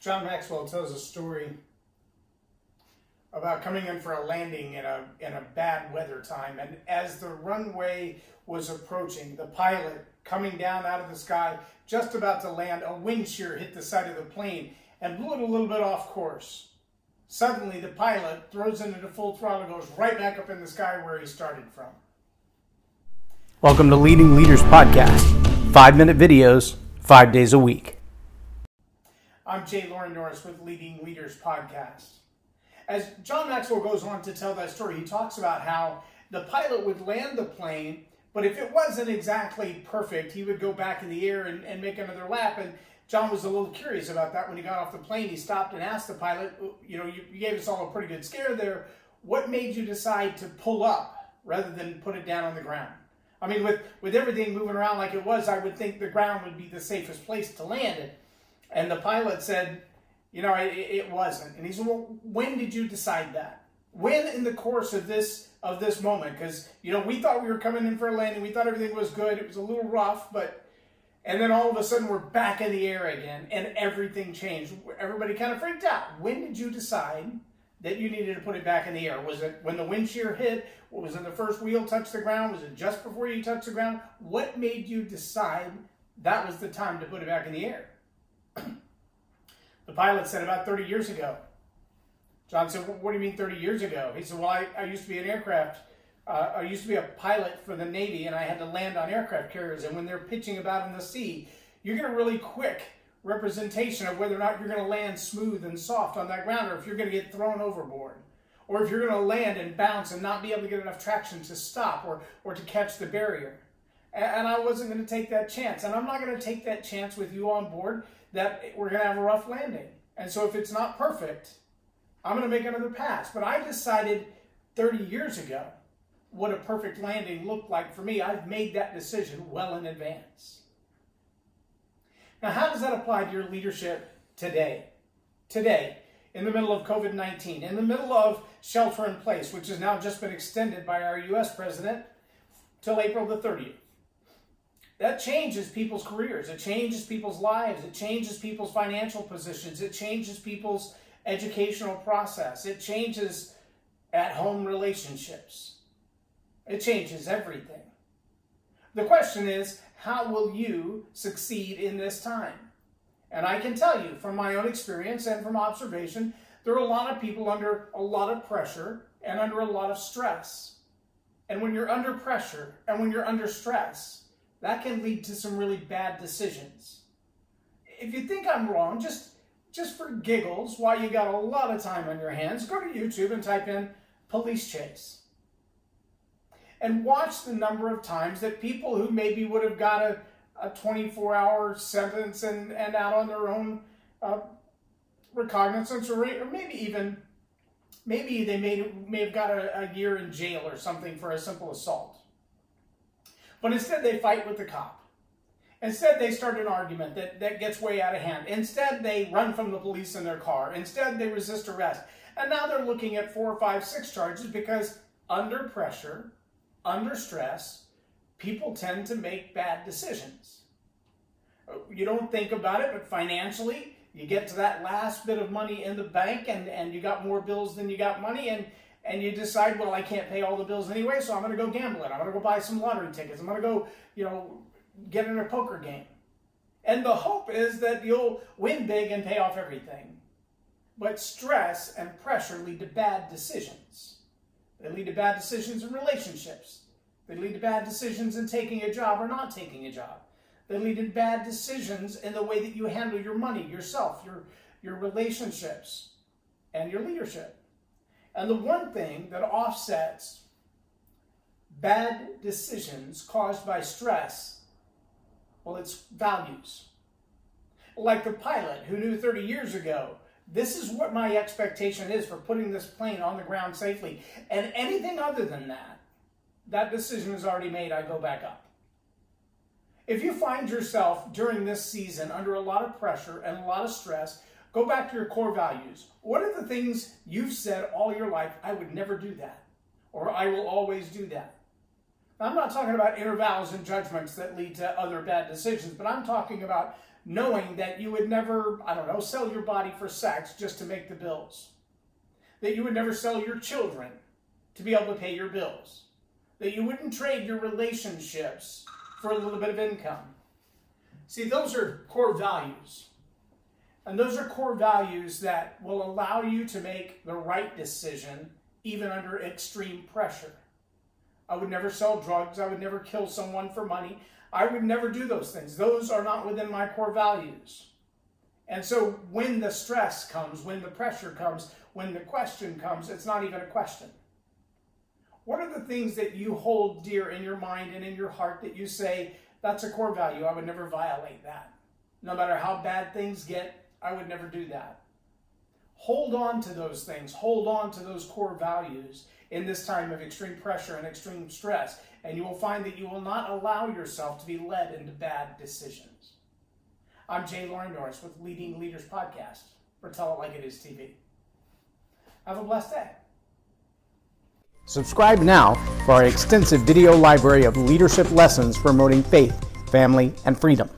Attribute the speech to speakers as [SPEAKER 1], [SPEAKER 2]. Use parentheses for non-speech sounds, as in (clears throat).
[SPEAKER 1] John Maxwell tells a story about coming in for a landing in a in a bad weather time, and as the runway was approaching, the pilot coming down out of the sky, just about to land, a wind shear hit the side of the plane and blew it a little bit off course. Suddenly, the pilot throws into full throttle and goes right back up in the sky where he started from.
[SPEAKER 2] Welcome to Leading Leaders Podcast. Five minute videos, five days a week.
[SPEAKER 1] I'm J Loren Norris with Leading Leaders Podcast. As John Maxwell goes on to tell that story, he talks about how the pilot would land the plane, but if it wasn't exactly perfect, he would go back in the air and, and make another lap. And John was a little curious about that when he got off the plane. He stopped and asked the pilot, You know, you, you gave us all a pretty good scare there. What made you decide to pull up rather than put it down on the ground? I mean, with, with everything moving around like it was, I would think the ground would be the safest place to land it. And the pilot said, you know, it, it wasn't. And he said, well, when did you decide that? When in the course of this of this moment? Because, you know, we thought we were coming in for a landing. We thought everything was good. It was a little rough, but... And then all of a sudden we're back in the air again and everything changed. Everybody kind of freaked out. When did you decide that you needed to put it back in the air? Was it when the wind shear hit? Was it the first wheel touched the ground? Was it just before you touched the ground? What made you decide that was the time to put it back in the air? (clears throat) The pilot said about 30 years ago. John said, what do you mean 30 years ago? He said, well, I, I used to be an aircraft, uh, I used to be a pilot for the Navy and I had to land on aircraft carriers. And when they're pitching about in the sea, you get a really quick representation of whether or not you're going to land smooth and soft on that ground or if you're going to get thrown overboard. Or if you're going to land and bounce and not be able to get enough traction to stop or, or to catch the barrier. And, I wasn't going to take that chance. And I'm not going to take that chance with you on board that we're going to have a rough landing. And so if it's not perfect, I'm going to make another pass. But I decided 30 years ago what a perfect landing looked like for me. I've made that decision well in advance. Now, how does that apply to your leadership today? Today, in the middle of COVID 19, in the middle of shelter in place, which has now just been extended by our U.S. president till April the 30th that changes people's careers. It changes people's lives. It changes people's financial positions. It changes people's educational process. It changes at home relationships. It changes everything. The question is, how will you succeed in this time? And I can tell you from my own experience and from observation, there are a lot of people under a lot of pressure and under a lot of stress. And when you're under pressure and when you're under stress, that can lead to some really bad decisions. If you think I'm wrong, just just for giggles, while you got a lot of time on your hands, go to YouTube and type in police chase. And watch the number of times that people who maybe would have got a, a 24 hour sentence and, and out on their own uh, recognizance, or, or maybe even, maybe they may, may have got a, a year in jail or something for a simple assault. But instead, they fight with the cop. Instead, they start an argument that, that gets way out of hand. Instead, they run from the police in their car. Instead, they resist arrest. And now they're looking at four, five, six charges because under pressure, under stress, people tend to make bad decisions. You don't think about it, but financially, you get to that last bit of money in the bank and, and you got more bills than you got money, and and you decide, well, I can't pay all the bills anyway, so I'm going to go gamble it. I'm going to go buy some lottery tickets. I'm going to go, you know, get in a poker game. And the hope is that you'll win big and pay off everything. But stress and pressure lead to bad decisions. They lead to bad decisions in relationships. They lead to bad decisions in taking a job or not taking a job. They lead to bad decisions in the way that you handle your money, yourself, your, your relationships, and your leadership. And the one thing that offsets bad decisions caused by stress, well, it's values. Like the pilot who knew 30 years ago, this is what my expectation is for putting this plane on the ground safely. And anything other than that, that decision is already made, I go back up. If you find yourself during this season under a lot of pressure and a lot of stress, Go back to your core values. What are the things you've said all your life, I would never do that, or I will always do that? Now, I'm not talking about inner vows and judgments that lead to other bad decisions, but I'm talking about knowing that you would never, I don't know, sell your body for sex just to make the bills. That you would never sell your children to be able to pay your bills. That you wouldn't trade your relationships for a little bit of income. See, those are core values. And those are core values that will allow you to make the right decision even under extreme pressure. I would never sell drugs. I would never kill someone for money. I would never do those things. Those are not within my core values. And so when the stress comes, when the pressure comes, when the question comes, it's not even a question. What are the things that you hold dear in your mind and in your heart that you say, that's a core value? I would never violate that. No matter how bad things get, I would never do that. Hold on to those things. Hold on to those core values in this time of extreme pressure and extreme stress, and you will find that you will not allow yourself to be led into bad decisions. I'm J Loren Norris with Leading Leaders Podcast for Tell It Like It Is TV. Have a blessed day.
[SPEAKER 2] Subscribe now for our extensive video library of leadership lessons promoting faith, family, and freedom.